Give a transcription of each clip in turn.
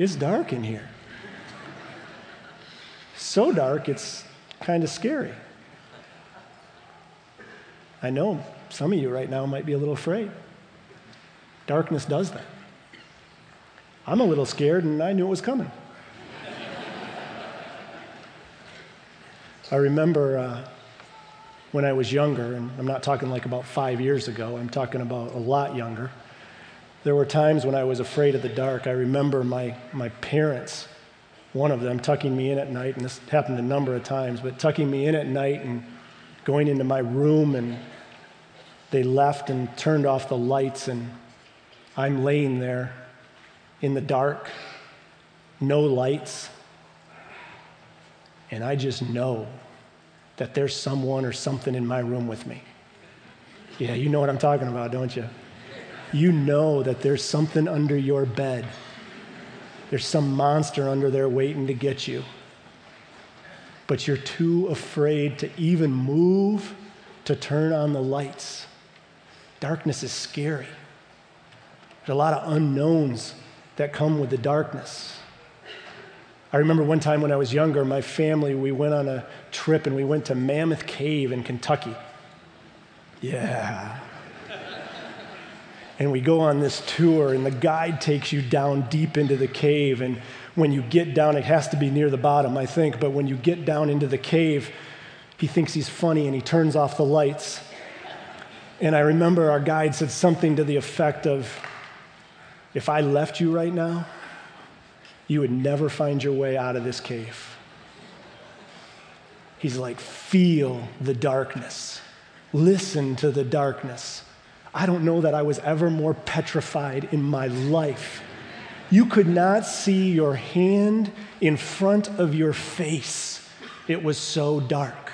It's dark in here. So dark, it's kind of scary. I know some of you right now might be a little afraid. Darkness does that. I'm a little scared, and I knew it was coming. I remember uh, when I was younger, and I'm not talking like about five years ago, I'm talking about a lot younger. There were times when I was afraid of the dark. I remember my, my parents, one of them, tucking me in at night, and this happened a number of times, but tucking me in at night and going into my room, and they left and turned off the lights, and I'm laying there in the dark, no lights, and I just know that there's someone or something in my room with me. Yeah, you know what I'm talking about, don't you? You know that there's something under your bed. There's some monster under there waiting to get you. But you're too afraid to even move to turn on the lights. Darkness is scary. There's a lot of unknowns that come with the darkness. I remember one time when I was younger, my family, we went on a trip and we went to Mammoth Cave in Kentucky. Yeah. And we go on this tour, and the guide takes you down deep into the cave. And when you get down, it has to be near the bottom, I think, but when you get down into the cave, he thinks he's funny and he turns off the lights. And I remember our guide said something to the effect of, If I left you right now, you would never find your way out of this cave. He's like, feel the darkness, listen to the darkness. I don't know that I was ever more petrified in my life. You could not see your hand in front of your face, it was so dark.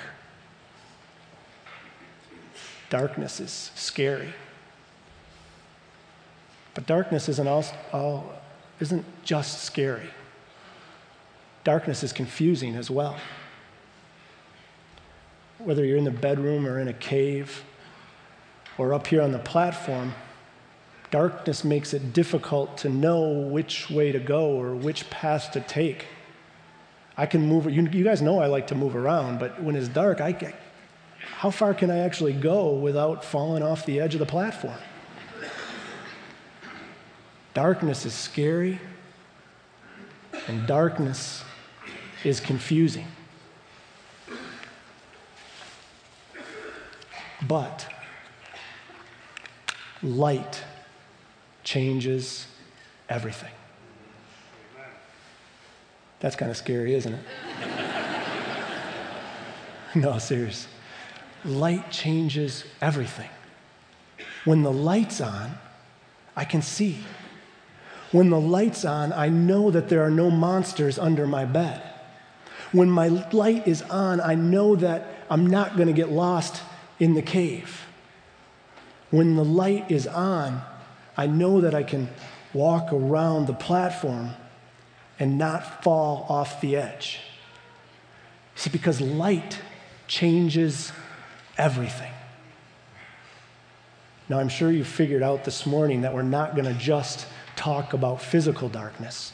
Darkness is scary. But darkness isn't all, all isn't just scary, darkness is confusing as well. Whether you're in the bedroom or in a cave or up here on the platform, darkness makes it difficult to know which way to go or which path to take. I can move, you, you guys know I like to move around, but when it's dark, I, how far can I actually go without falling off the edge of the platform? Darkness is scary, and darkness is confusing. But light changes everything. That's kind of scary, isn't it? no, serious. Light changes everything. When the light's on, I can see. When the light's on, I know that there are no monsters under my bed. When my light is on, I know that I'm not going to get lost in the cave. When the light is on, I know that I can walk around the platform and not fall off the edge. See, because light changes everything. Now, I'm sure you figured out this morning that we're not going to just talk about physical darkness.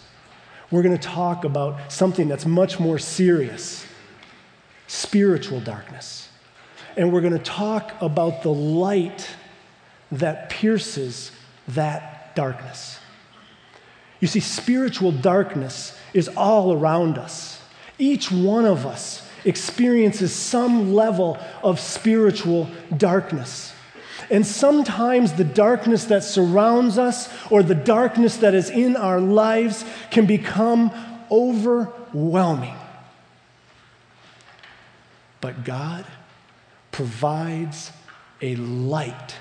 We're going to talk about something that's much more serious spiritual darkness. And we're going to talk about the light that pierces that darkness. You see, spiritual darkness is all around us. Each one of us experiences some level of spiritual darkness. And sometimes the darkness that surrounds us or the darkness that is in our lives can become overwhelming. But God provides a light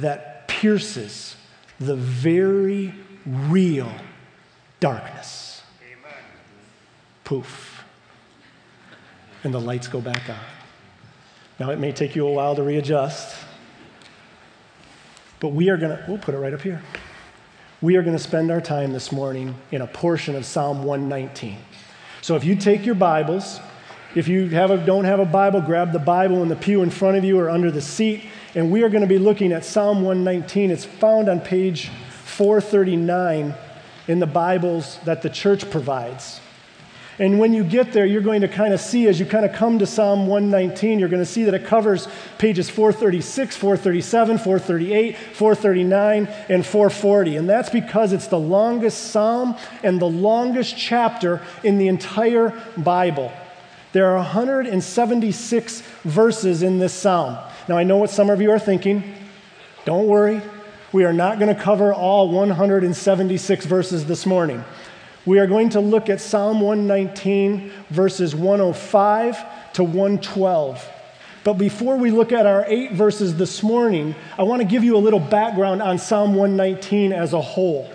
that pierces the very real darkness. Amen. Poof. And the lights go back on. Now, it may take you a while to readjust. But we are going to, we'll put it right up here. We are going to spend our time this morning in a portion of Psalm 119. So if you take your Bibles, if you have a, don't have a Bible, grab the Bible in the pew in front of you or under the seat. And we are going to be looking at Psalm 119. It's found on page 439 in the Bibles that the church provides. And when you get there, you're going to kind of see, as you kind of come to Psalm 119, you're going to see that it covers pages 436, 437, 438, 439, and 440. And that's because it's the longest psalm and the longest chapter in the entire Bible. There are 176 verses in this psalm. Now, I know what some of you are thinking. Don't worry, we are not going to cover all 176 verses this morning. We are going to look at Psalm 119, verses 105 to 112. But before we look at our eight verses this morning, I want to give you a little background on Psalm 119 as a whole.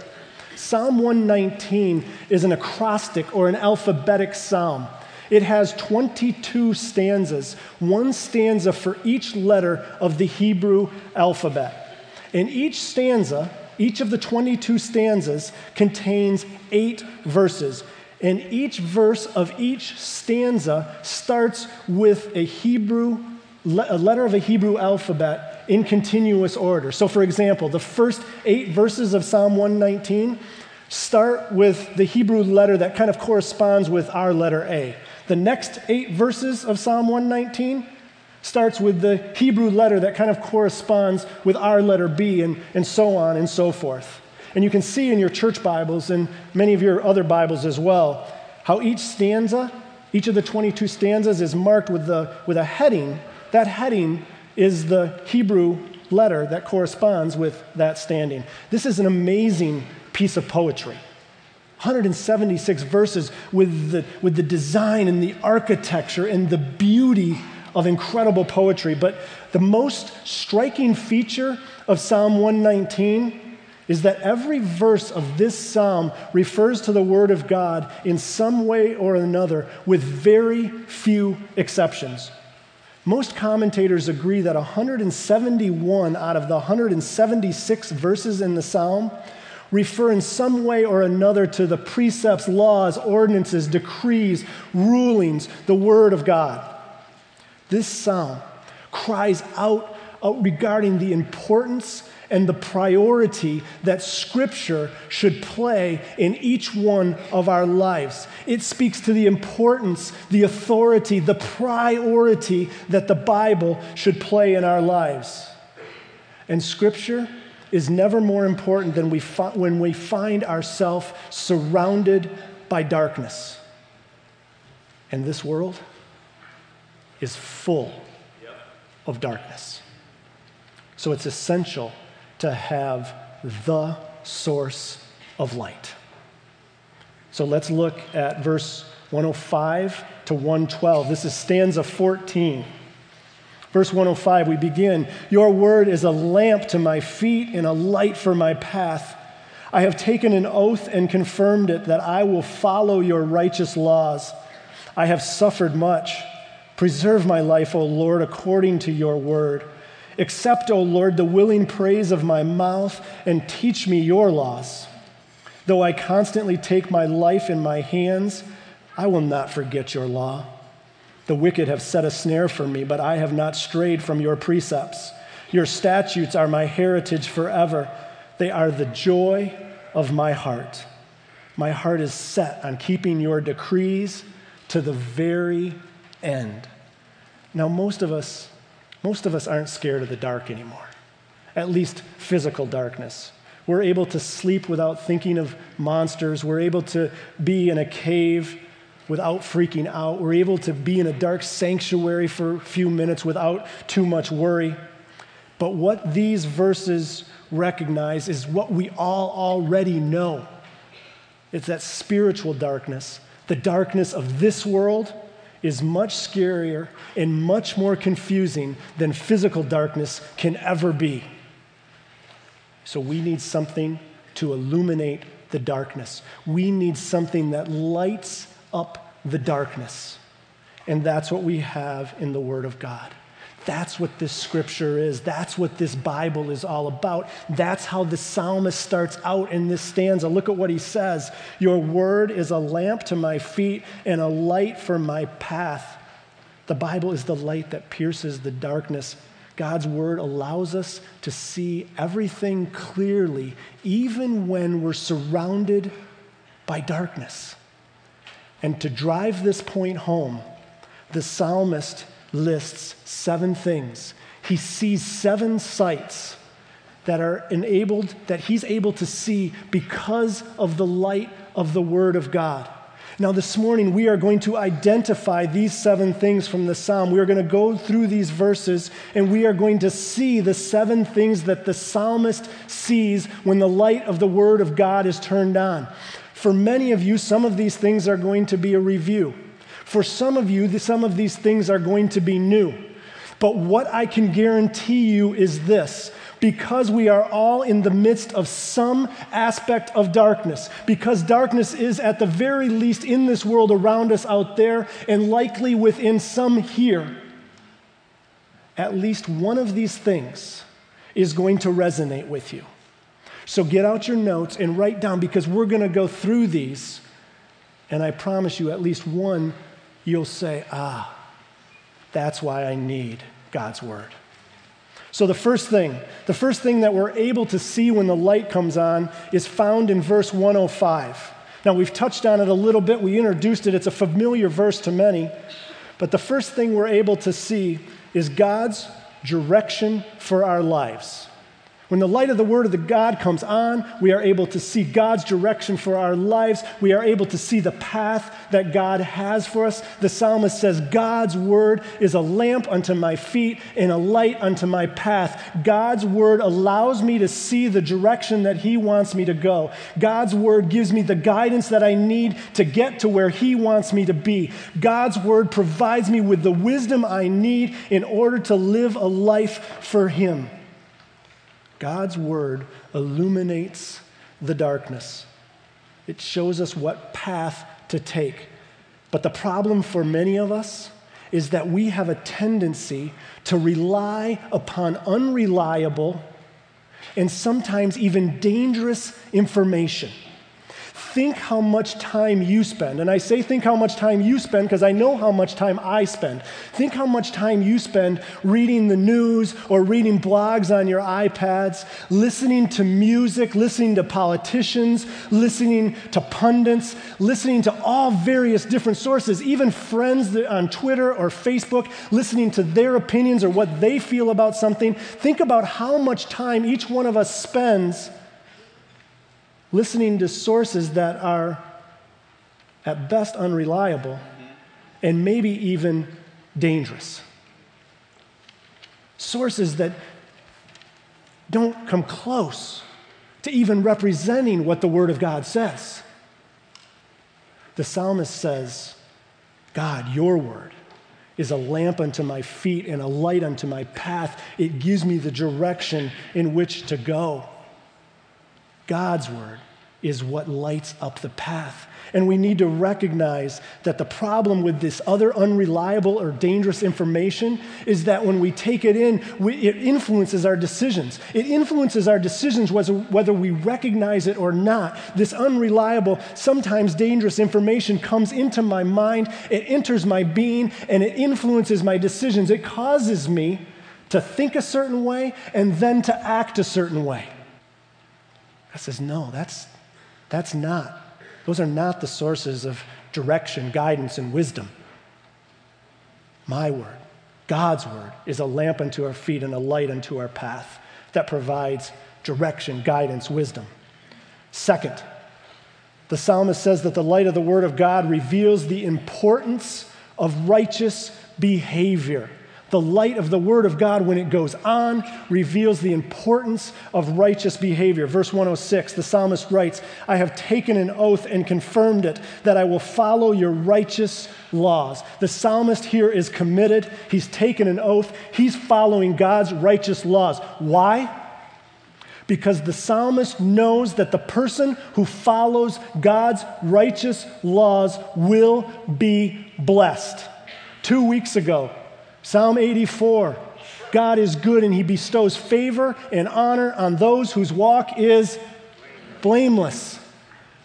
Psalm 119 is an acrostic or an alphabetic psalm. It has 22 stanzas, one stanza for each letter of the Hebrew alphabet. And each stanza each of the 22 stanzas contains eight verses. And each verse of each stanza starts with a Hebrew, a letter of a Hebrew alphabet in continuous order. So, for example, the first eight verses of Psalm 119 start with the Hebrew letter that kind of corresponds with our letter A. The next eight verses of Psalm 119 starts with the Hebrew letter that kind of corresponds with our letter B, and, and so on and so forth. And you can see in your church Bibles and many of your other Bibles as well how each stanza, each of the 22 stanzas, is marked with, the, with a heading. That heading is the Hebrew letter that corresponds with that standing. This is an amazing piece of poetry. 176 verses with the, with the design and the architecture and the beauty of incredible poetry. But the most striking feature of Psalm 119 is that every verse of this psalm refers to the Word of God in some way or another, with very few exceptions. Most commentators agree that 171 out of the 176 verses in the psalm refer in some way or another to the precepts, laws, ordinances, decrees, rulings, the Word of God. This psalm cries out, out regarding the importance and the priority that Scripture should play in each one of our lives. It speaks to the importance, the authority, the priority that the Bible should play in our lives. And Scripture is never more important than we fi- when we find ourselves surrounded by darkness. And this world, is full of darkness. So it's essential to have the source of light. So let's look at verse 105 to 112. This is stanza 14. Verse 105, we begin Your word is a lamp to my feet and a light for my path. I have taken an oath and confirmed it that I will follow your righteous laws. I have suffered much Preserve my life, O Lord, according to your word. Accept, O Lord, the willing praise of my mouth and teach me your laws. Though I constantly take my life in my hands, I will not forget your law. The wicked have set a snare for me, but I have not strayed from your precepts. Your statutes are my heritage forever, they are the joy of my heart. My heart is set on keeping your decrees to the very end. Now, most of us, most of us aren't scared of the dark anymore, at least physical darkness. We're able to sleep without thinking of monsters. We're able to be in a cave without freaking out. We're able to be in a dark sanctuary for a few minutes without too much worry. But what these verses recognize is what we all already know it's that spiritual darkness, the darkness of this world is much scarier and much more confusing than physical darkness can ever be. So we need something to illuminate the darkness. We need something that lights up the darkness. And that's what we have in the Word of God. That's what this scripture is. That's what this Bible is all about. That's how the psalmist starts out in this stanza. Look at what he says Your word is a lamp to my feet and a light for my path. The Bible is the light that pierces the darkness. God's word allows us to see everything clearly, even when we're surrounded by darkness. And to drive this point home, the psalmist lists seven things. He sees seven sights that are enabled, that he's able to see because of the light of the Word of God. Now, this morning, we are going to identify these seven things from the psalm. We are going to go through these verses and we are going to see the seven things that the psalmist sees when the light of the Word of God is turned on. For many of you, some of these things are going to be a review. For some of you, some of these things are going to be new. But what I can guarantee you is this because we are all in the midst of some aspect of darkness, because darkness is at the very least in this world around us out there, and likely within some here, at least one of these things is going to resonate with you. So get out your notes and write down because we're going to go through these. And I promise you, at least one, you'll say, ah, that's why I need God's word. So, the first thing, the first thing that we're able to see when the light comes on is found in verse 105. Now, we've touched on it a little bit, we introduced it, it's a familiar verse to many. But the first thing we're able to see is God's direction for our lives. When the light of the Word of the God comes on, we are able to see God's direction for our lives. We are able to see the path that God has for us. The psalmist says, God's Word is a lamp unto my feet and a light unto my path. God's Word allows me to see the direction that He wants me to go. God's Word gives me the guidance that I need to get to where He wants me to be. God's Word provides me with the wisdom I need in order to live a life for Him. God's word illuminates the darkness. It shows us what path to take. But the problem for many of us is that we have a tendency to rely upon unreliable and sometimes even dangerous information think how much time you spend. And I say think how much time you spend because I know how much time I spend. Think how much time you spend reading the news or reading blogs on your iPads, listening to music, listening to politicians, listening to pundits, listening to all various different sources, even friends on Twitter or Facebook, listening to their opinions or what they feel about something. Think about how much time each one of us spends listening to sources that are at best unreliable and maybe even dangerous. Sources that don't come close to even representing what the Word of God says. The psalmist says, God, your Word is a lamp unto my feet and a light unto my path. It gives me the direction in which to go. God's word is what lights up the path. And we need to recognize that the problem with this other unreliable or dangerous information is that when we take it in, we, it influences our decisions. It influences our decisions whether, whether we recognize it or not. This unreliable, sometimes dangerous information comes into my mind, it enters my being, and it influences my decisions. It causes me to think a certain way and then to act a certain way. God says, no, that's, that's not, those are not the sources of direction, guidance, and wisdom. My word, God's word, is a lamp unto our feet and a light unto our path that provides direction, guidance, wisdom. Second, the psalmist says that the light of the word of God reveals the importance of righteous behavior. The light of the Word of God, when it goes on, reveals the importance of righteous behavior. Verse 106, the psalmist writes, I have taken an oath and confirmed it that I will follow your righteous laws. The psalmist here is committed. He's taken an oath. He's following God's righteous laws. Why? Because the psalmist knows that the person who follows God's righteous laws will be blessed. Two weeks ago, Psalm 84 God is good and he bestows favor and honor on those whose walk is blameless.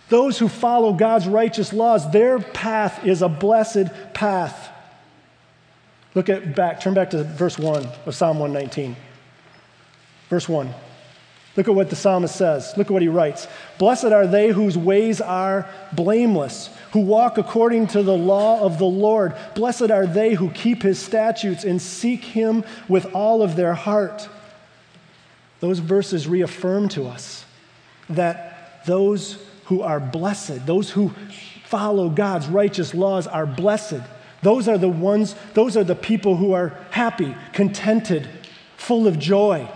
Those who follow God's righteous laws, their path is a blessed path. Look at back, turn back to verse 1 of Psalm 119. Verse 1. Look at what the psalmist says. Look at what he writes. Blessed are they whose ways are blameless, who walk according to the law of the Lord. Blessed are they who keep his statutes and seek him with all of their heart. Those verses reaffirm to us that those who are blessed, those who follow God's righteous laws, are blessed. Those are the ones, those are the people who are happy, contented, full of joy.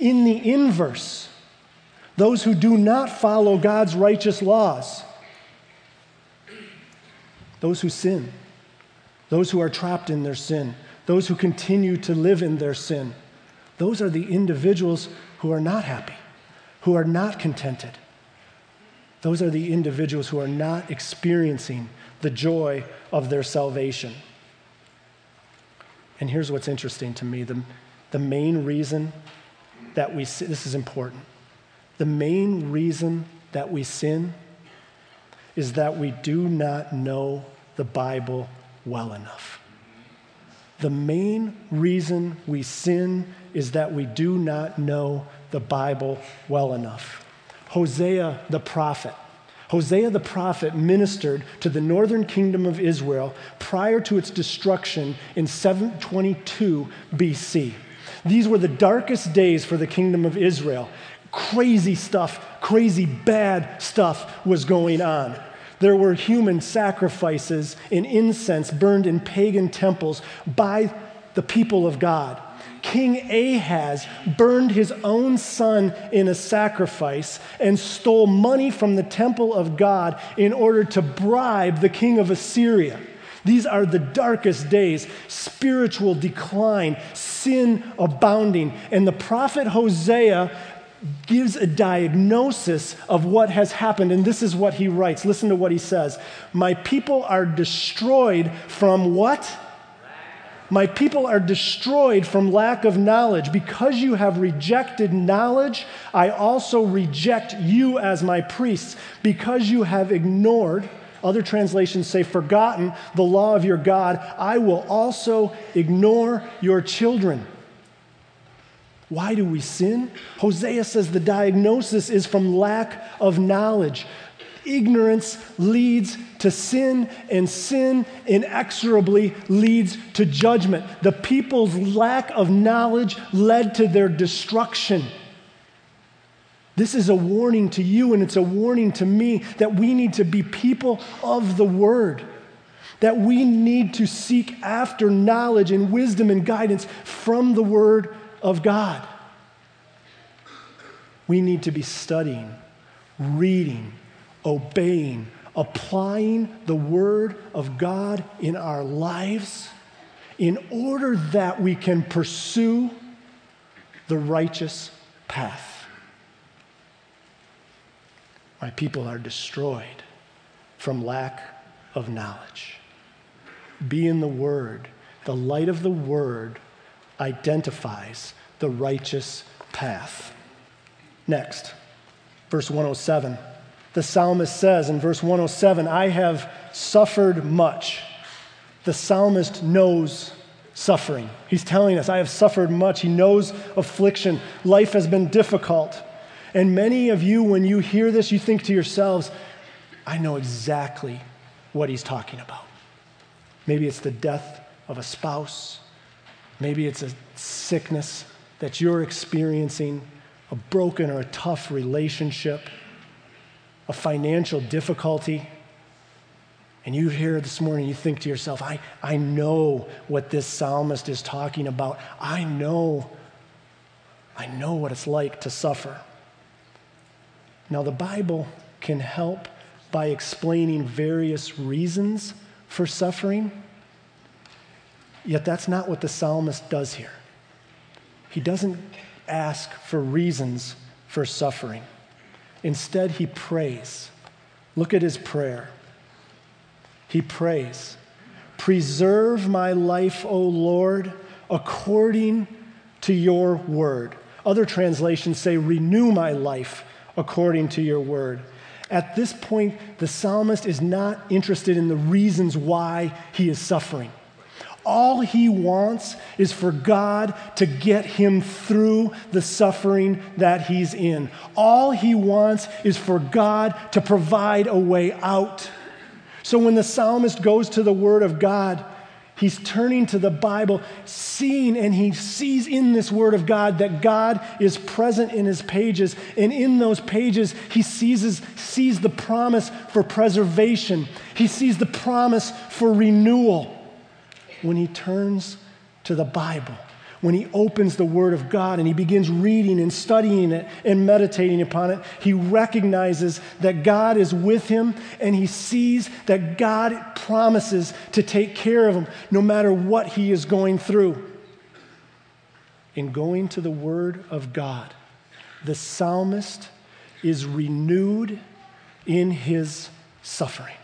In the inverse, those who do not follow God's righteous laws, those who sin, those who are trapped in their sin, those who continue to live in their sin, those are the individuals who are not happy, who are not contented. Those are the individuals who are not experiencing the joy of their salvation. And here's what's interesting to me the, the main reason that we sin, this is important. The main reason that we sin is that we do not know the Bible well enough. The main reason we sin is that we do not know the Bible well enough. Hosea the prophet. Hosea the prophet ministered to the northern kingdom of Israel prior to its destruction in 722 BC. These were the darkest days for the kingdom of Israel. Crazy stuff, crazy bad stuff was going on. There were human sacrifices and incense burned in pagan temples by the people of God. King Ahaz burned his own son in a sacrifice and stole money from the temple of God in order to bribe the king of Assyria. These are the darkest days, spiritual decline, sin abounding. And the prophet Hosea gives a diagnosis of what has happened. And this is what he writes. Listen to what he says My people are destroyed from what? My people are destroyed from lack of knowledge. Because you have rejected knowledge, I also reject you as my priests. Because you have ignored, other translations say, forgotten the law of your God, I will also ignore your children. Why do we sin? Hosea says the diagnosis is from lack of knowledge. Ignorance leads to sin, and sin inexorably leads to judgment. The people's lack of knowledge led to their destruction. This is a warning to you, and it's a warning to me that we need to be people of the Word, that we need to seek after knowledge and wisdom and guidance from the Word of God. We need to be studying, reading, obeying, applying the Word of God in our lives in order that we can pursue the righteous path. My people are destroyed from lack of knowledge. Be in the Word. The light of the Word identifies the righteous path. Next, verse 107. The psalmist says in verse 107, I have suffered much. The psalmist knows suffering. He's telling us, I have suffered much. He knows affliction. Life has been difficult. And many of you, when you hear this, you think to yourselves, I know exactly what he's talking about. Maybe it's the death of a spouse, maybe it's a sickness that you're experiencing, a broken or a tough relationship, a financial difficulty. And you hear this morning, you think to yourself, I, I know what this psalmist is talking about. I know, I know what it's like to suffer. Now, the Bible can help by explaining various reasons for suffering, yet that's not what the psalmist does here. He doesn't ask for reasons for suffering. Instead, he prays. Look at his prayer. He prays, Preserve my life, O Lord, according to your word. Other translations say, Renew my life according to your word. At this point, the psalmist is not interested in the reasons why he is suffering. All he wants is for God to get him through the suffering that he's in. All he wants is for God to provide a way out. So when the psalmist goes to the Word of God, He's turning to the Bible, seeing, and he sees in this Word of God that God is present in his pages. And in those pages, he sees, sees the promise for preservation, he sees the promise for renewal when he turns to the Bible when he opens the Word of God and he begins reading and studying it and meditating upon it, he recognizes that God is with him and he sees that God promises to take care of him no matter what he is going through. In going to the Word of God, the psalmist is renewed in his suffering.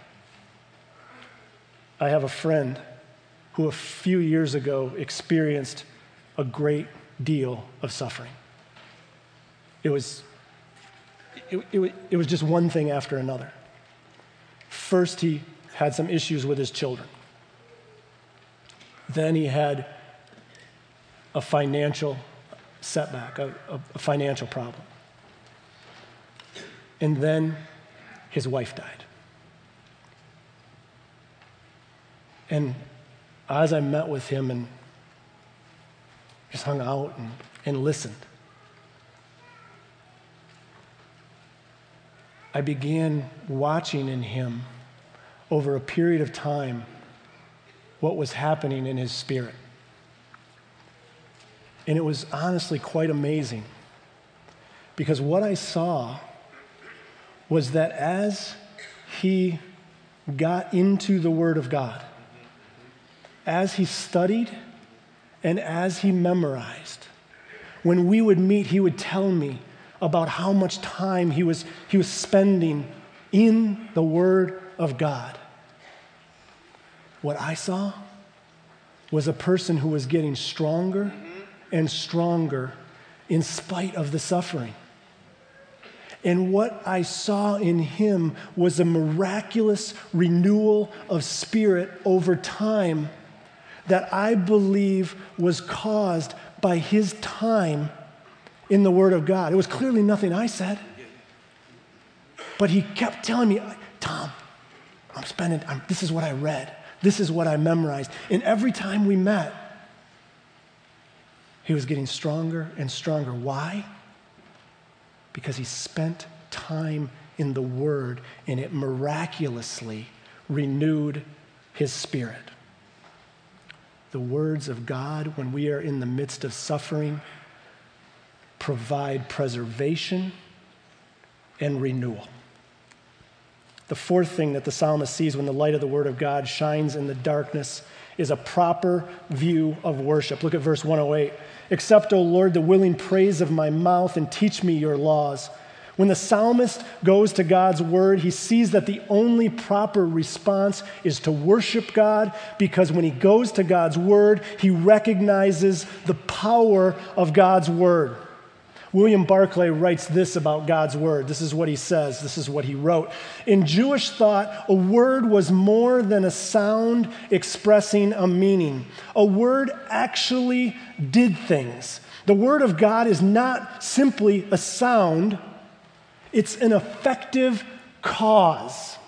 I have a friend who a few years ago experienced a great deal of suffering. It was, it, it, it was just one thing after another. First, he had some issues with his children. Then he had a financial setback, a, a, a financial problem. And then his wife died. And as I met with him and just hung out and, and listened. I began watching in him over a period of time what was happening in his spirit. And it was honestly quite amazing because what I saw was that as he got into the Word of God, as he studied, and as he memorized, when we would meet, he would tell me about how much time he was, he was spending in the Word of God. What I saw was a person who was getting stronger and stronger in spite of the suffering. And what I saw in him was a miraculous renewal of spirit over time that I believe was caused by his time in the Word of God. It was clearly nothing I said. But he kept telling me, Tom, I'm spending, I'm, this is what I read, this is what I memorized. And every time we met, he was getting stronger and stronger. Why? Because he spent time in the Word and it miraculously renewed his spirit the words of God when we are in the midst of suffering provide preservation and renewal. The fourth thing that the psalmist sees when the light of the word of God shines in the darkness is a proper view of worship. Look at verse 108. Accept, O Lord, the willing praise of my mouth and teach me your laws. When the psalmist goes to God's word, he sees that the only proper response is to worship God because when he goes to God's word, he recognizes the power of God's word. William Barclay writes this about God's word. This is what he says. This is what he wrote. In Jewish thought, a word was more than a sound expressing a meaning. A word actually did things. The word of God is not simply a sound it's an effective cause.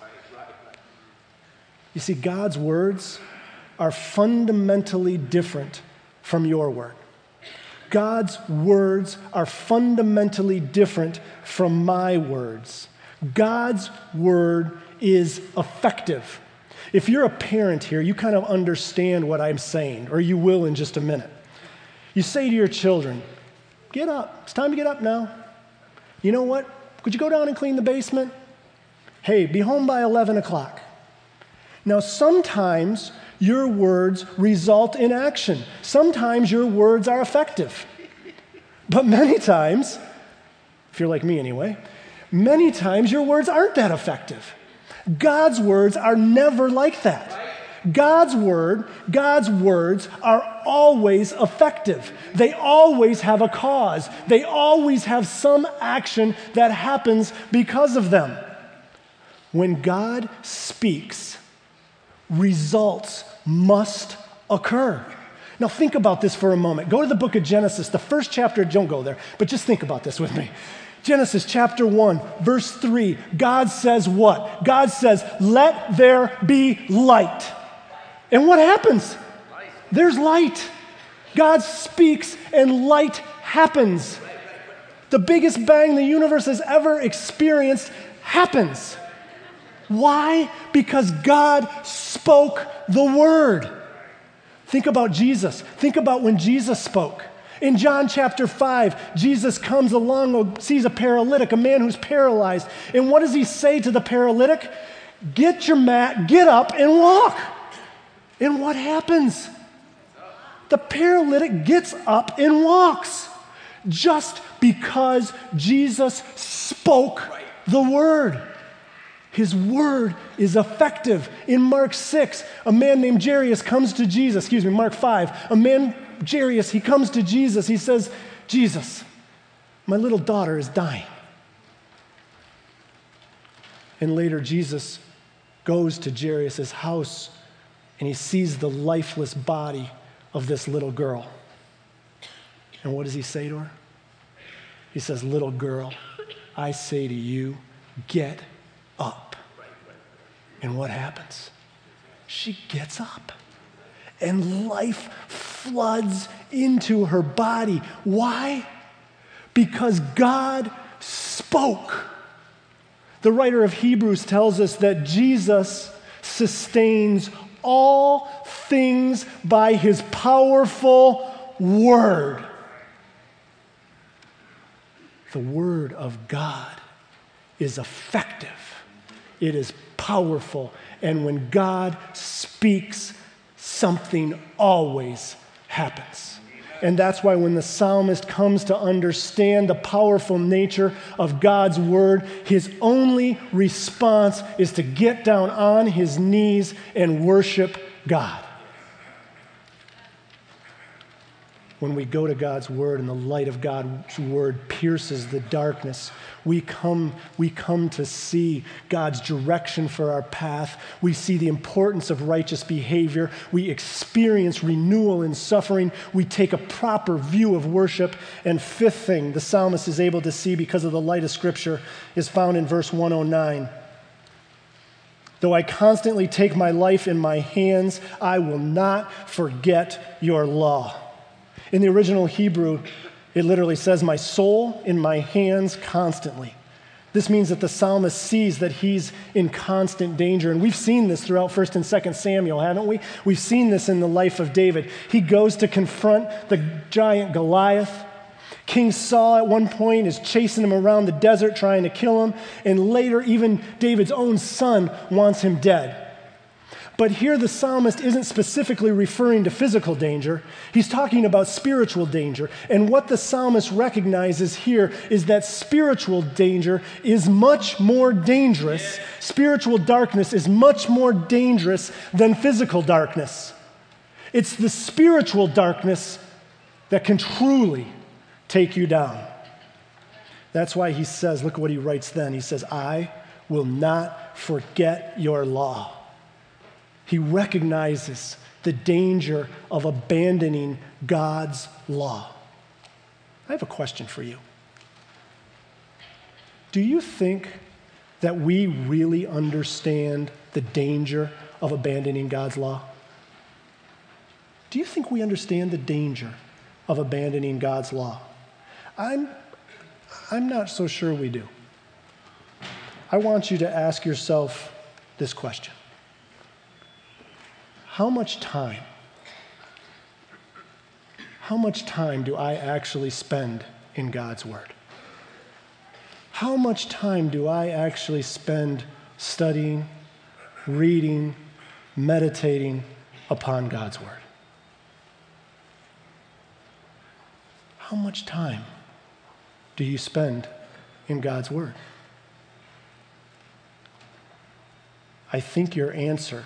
You see, God's words are fundamentally different from your word. God's words are fundamentally different from my words. God's word is effective. If you're a parent here, you kind of understand what I'm saying, or you will in just a minute. You say to your children, Get up. It's time to get up now. You know what? Could you go down and clean the basement? Hey, be home by 11 o'clock. Now, sometimes your words result in action. Sometimes your words are effective. But many times, if you're like me anyway, many times your words aren't that effective. God's words are never like that. God's word, God's words are always effective. They always have a cause. They always have some action that happens because of them. When God speaks, results must occur. Now, think about this for a moment. Go to the book of Genesis, the first chapter. Don't go there, but just think about this with me. Genesis chapter 1, verse 3. God says what? God says, Let there be light. And what happens? There's light. God speaks, and light happens. The biggest bang the universe has ever experienced happens. Why? Because God spoke the word. Think about Jesus. Think about when Jesus spoke. In John chapter 5, Jesus comes along, sees a paralytic, a man who's paralyzed. And what does he say to the paralytic? Get your mat, get up, and walk. And what happens? The paralytic gets up and walks just because Jesus spoke the word. His word is effective. In Mark 6, a man named Jairus comes to Jesus. Excuse me, Mark 5. A man, Jairus, he comes to Jesus. He says, Jesus, my little daughter is dying. And later, Jesus goes to Jairus' house and he sees the lifeless body of this little girl. And what does he say to her? He says, Little girl, I say to you, get up. And what happens? She gets up. And life floods into her body. Why? Because God spoke. The writer of Hebrews tells us that Jesus sustains all things by his powerful word. The word of God is effective it is powerful. And when God speaks, something always happens. And that's why when the psalmist comes to understand the powerful nature of God's word, his only response is to get down on his knees and worship God. When we go to God's word and the light of God's word pierces the darkness, we come, we come to see God's direction for our path. We see the importance of righteous behavior. We experience renewal in suffering. We take a proper view of worship. And fifth thing the psalmist is able to see because of the light of Scripture is found in verse 109. Though I constantly take my life in my hands, I will not forget your law. In the original Hebrew, it literally says, My soul in my hands constantly. This means that the psalmist sees that he's in constant danger. And we've seen this throughout 1st and 2nd Samuel, haven't we? We've seen this in the life of David. He goes to confront the giant Goliath. King Saul, at one point, is chasing him around the desert trying to kill him. And later, even David's own son wants him dead. But here the psalmist isn't specifically referring to physical danger, he's talking about spiritual danger. And what the psalmist recognizes here is that spiritual danger is much more dangerous. Spiritual darkness is much more dangerous than physical darkness. It's the spiritual darkness that can truly take you down. That's why he says, look at what he writes then. He says, I will not forget your law. He recognizes the danger of abandoning God's law. I have a question for you. Do you think that we really understand the danger of abandoning God's law? Do you think we understand the danger of abandoning God's law? I'm, I'm not so sure we do. I want you to ask yourself this question how much time, how much time do I actually spend in God's Word? How much time do I actually spend studying, reading, meditating upon God's Word? How much time do you spend in God's Word? I think your answer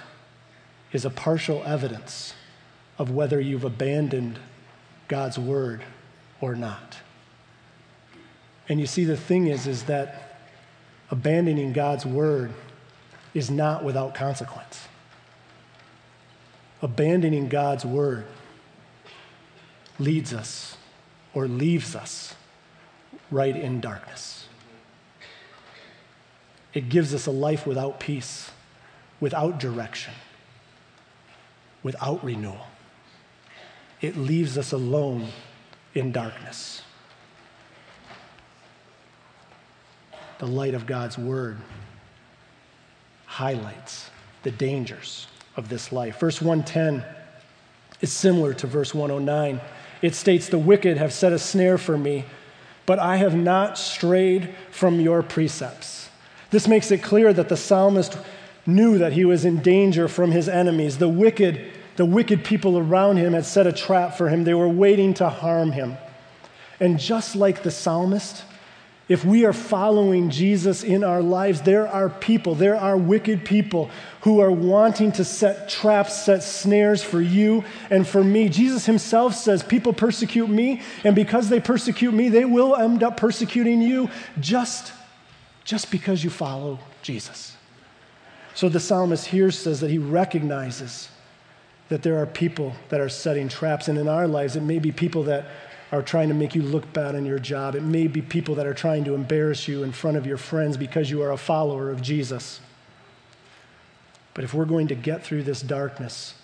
is a partial evidence of whether you've abandoned God's word or not. And you see, the thing is, is that abandoning God's word is not without consequence. abandoning God's word leads us or leaves us right in darkness. It gives us a life without peace, without direction, without renewal. It leaves us alone in darkness. The light of God's word highlights the dangers of this life. Verse 110 is similar to verse 109. It states, The wicked have set a snare for me, but I have not strayed from your precepts. This makes it clear that the psalmist knew that he was in danger from his enemies. The wicked, the wicked people around him had set a trap for him. They were waiting to harm him. And just like the psalmist, if we are following Jesus in our lives, there are people, there are wicked people who are wanting to set traps, set snares for you and for me. Jesus himself says, People persecute me, and because they persecute me, they will end up persecuting you just, just because you follow Jesus. So the psalmist here says that he recognizes that there are people that are setting traps, and in our lives, it may be people that are trying to make you look bad in your job. It may be people that are trying to embarrass you in front of your friends because you are a follower of Jesus. But if we're going to get through this darkness,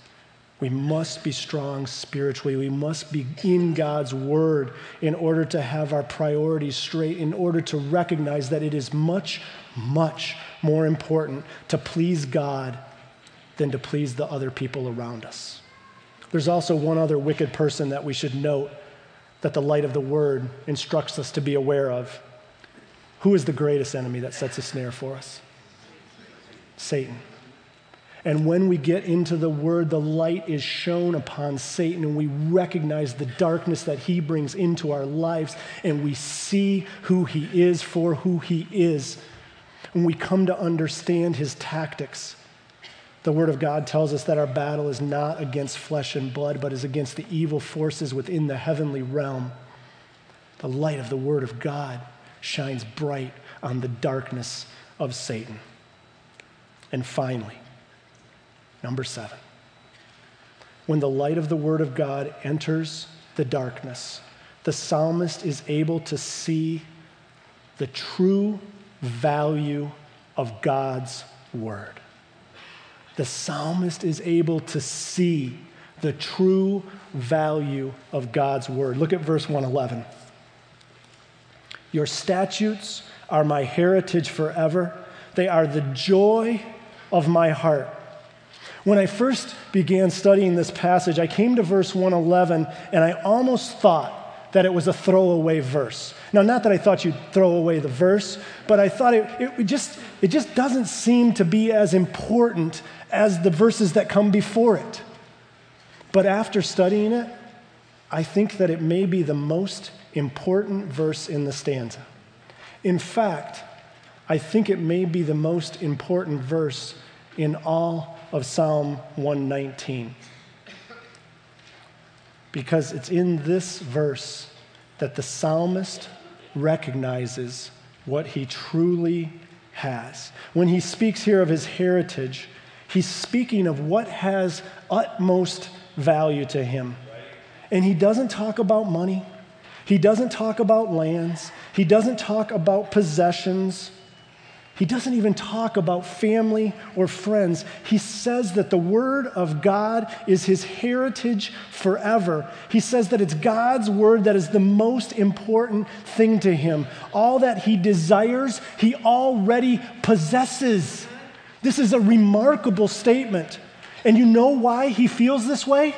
we must be strong spiritually. We must be in God's word in order to have our priorities straight, in order to recognize that it is much, much more important to please God than to please the other people around us. There's also one other wicked person that we should note that the light of the word instructs us to be aware of. Who is the greatest enemy that sets a snare for us? Satan. And when we get into the word, the light is shown upon Satan, and we recognize the darkness that he brings into our lives, and we see who he is for who he is. And we come to understand his tactics the Word of God tells us that our battle is not against flesh and blood, but is against the evil forces within the heavenly realm. The light of the Word of God shines bright on the darkness of Satan. And finally, number seven, when the light of the Word of God enters the darkness, the psalmist is able to see the true value of God's Word the psalmist is able to see the true value of God's word. Look at verse 111. Your statutes are my heritage forever, they are the joy of my heart. When I first began studying this passage, I came to verse 111 and I almost thought that it was a throwaway verse. Now, not that I thought you'd throw away the verse, but I thought it, it, just, it just doesn't seem to be as important as the verses that come before it. But after studying it, I think that it may be the most important verse in the stanza. In fact, I think it may be the most important verse in all of Psalm 119. Because it's in this verse that the psalmist recognizes what he truly has. When he speaks here of his heritage, He's speaking of what has utmost value to him. And he doesn't talk about money. He doesn't talk about lands. He doesn't talk about possessions. He doesn't even talk about family or friends. He says that the Word of God is his heritage forever. He says that it's God's Word that is the most important thing to him. All that he desires, he already possesses. This is a remarkable statement. And you know why he feels this way?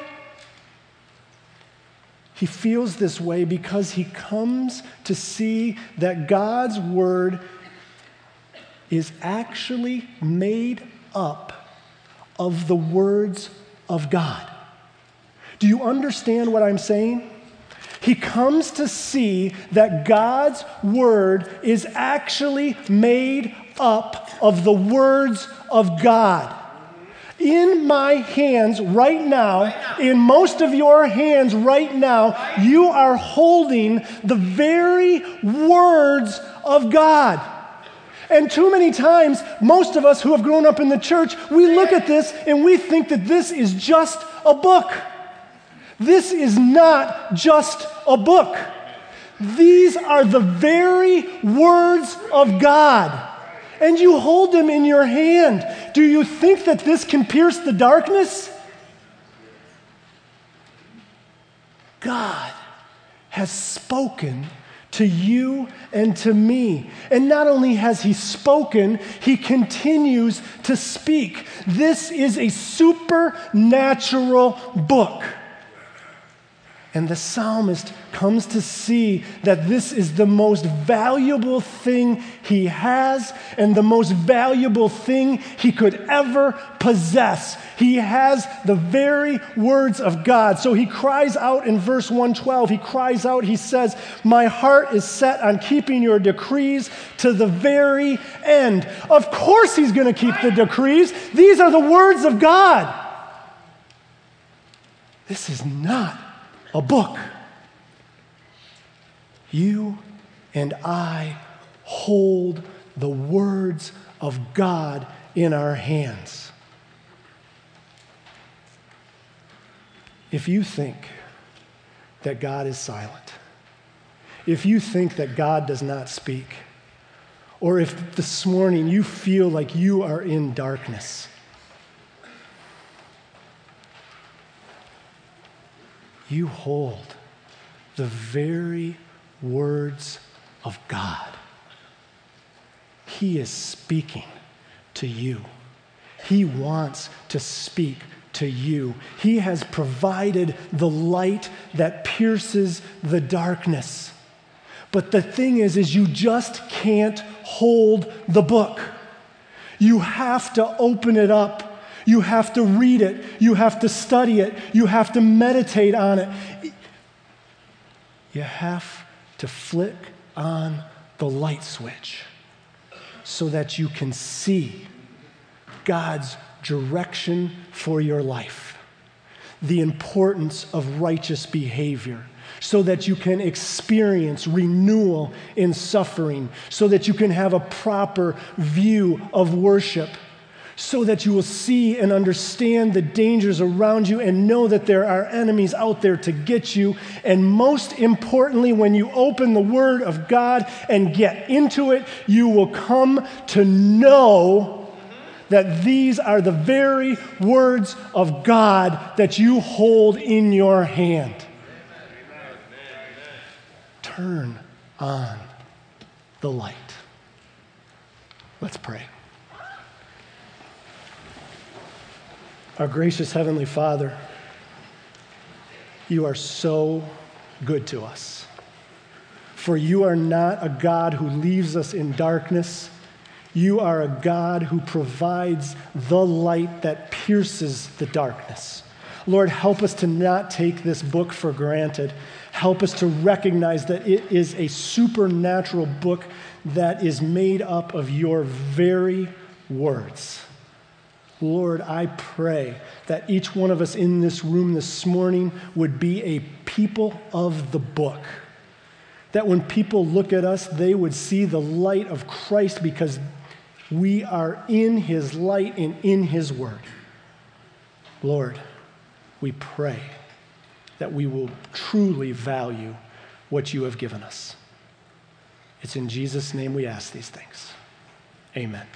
He feels this way because he comes to see that God's word is actually made up of the words of God. Do you understand what I'm saying? He comes to see that God's word is actually made up of the words of God. In my hands right now, in most of your hands right now, you are holding the very words of God. And too many times, most of us who have grown up in the church, we look at this and we think that this is just a book. This is not just a book. These are the very words of God. And you hold them in your hand. Do you think that this can pierce the darkness? God has spoken to you and to me. And not only has he spoken, he continues to speak. This is a supernatural book. And the psalmist comes to see that this is the most valuable thing he has and the most valuable thing he could ever possess. He has the very words of God. So he cries out in verse 112. He cries out, he says, My heart is set on keeping your decrees to the very end. Of course, he's going to keep the decrees. These are the words of God. This is not a book. You and I hold the words of God in our hands. If you think that God is silent, if you think that God does not speak, or if this morning you feel like you are in darkness, you hold the very words of God. He is speaking to you. He wants to speak to you. He has provided the light that pierces the darkness. But the thing is is you just can't hold the book. You have to open it up you have to read it. You have to study it. You have to meditate on it. You have to flick on the light switch so that you can see God's direction for your life, the importance of righteous behavior, so that you can experience renewal in suffering, so that you can have a proper view of worship so that you will see and understand the dangers around you and know that there are enemies out there to get you. And most importantly, when you open the Word of God and get into it, you will come to know that these are the very words of God that you hold in your hand. Turn on the light. Let's pray. Our gracious Heavenly Father, you are so good to us. For you are not a God who leaves us in darkness. You are a God who provides the light that pierces the darkness. Lord, help us to not take this book for granted. Help us to recognize that it is a supernatural book that is made up of your very words. Lord, I pray that each one of us in this room this morning would be a people of the book. That when people look at us, they would see the light of Christ because we are in his light and in his word. Lord, we pray that we will truly value what you have given us. It's in Jesus' name we ask these things. Amen.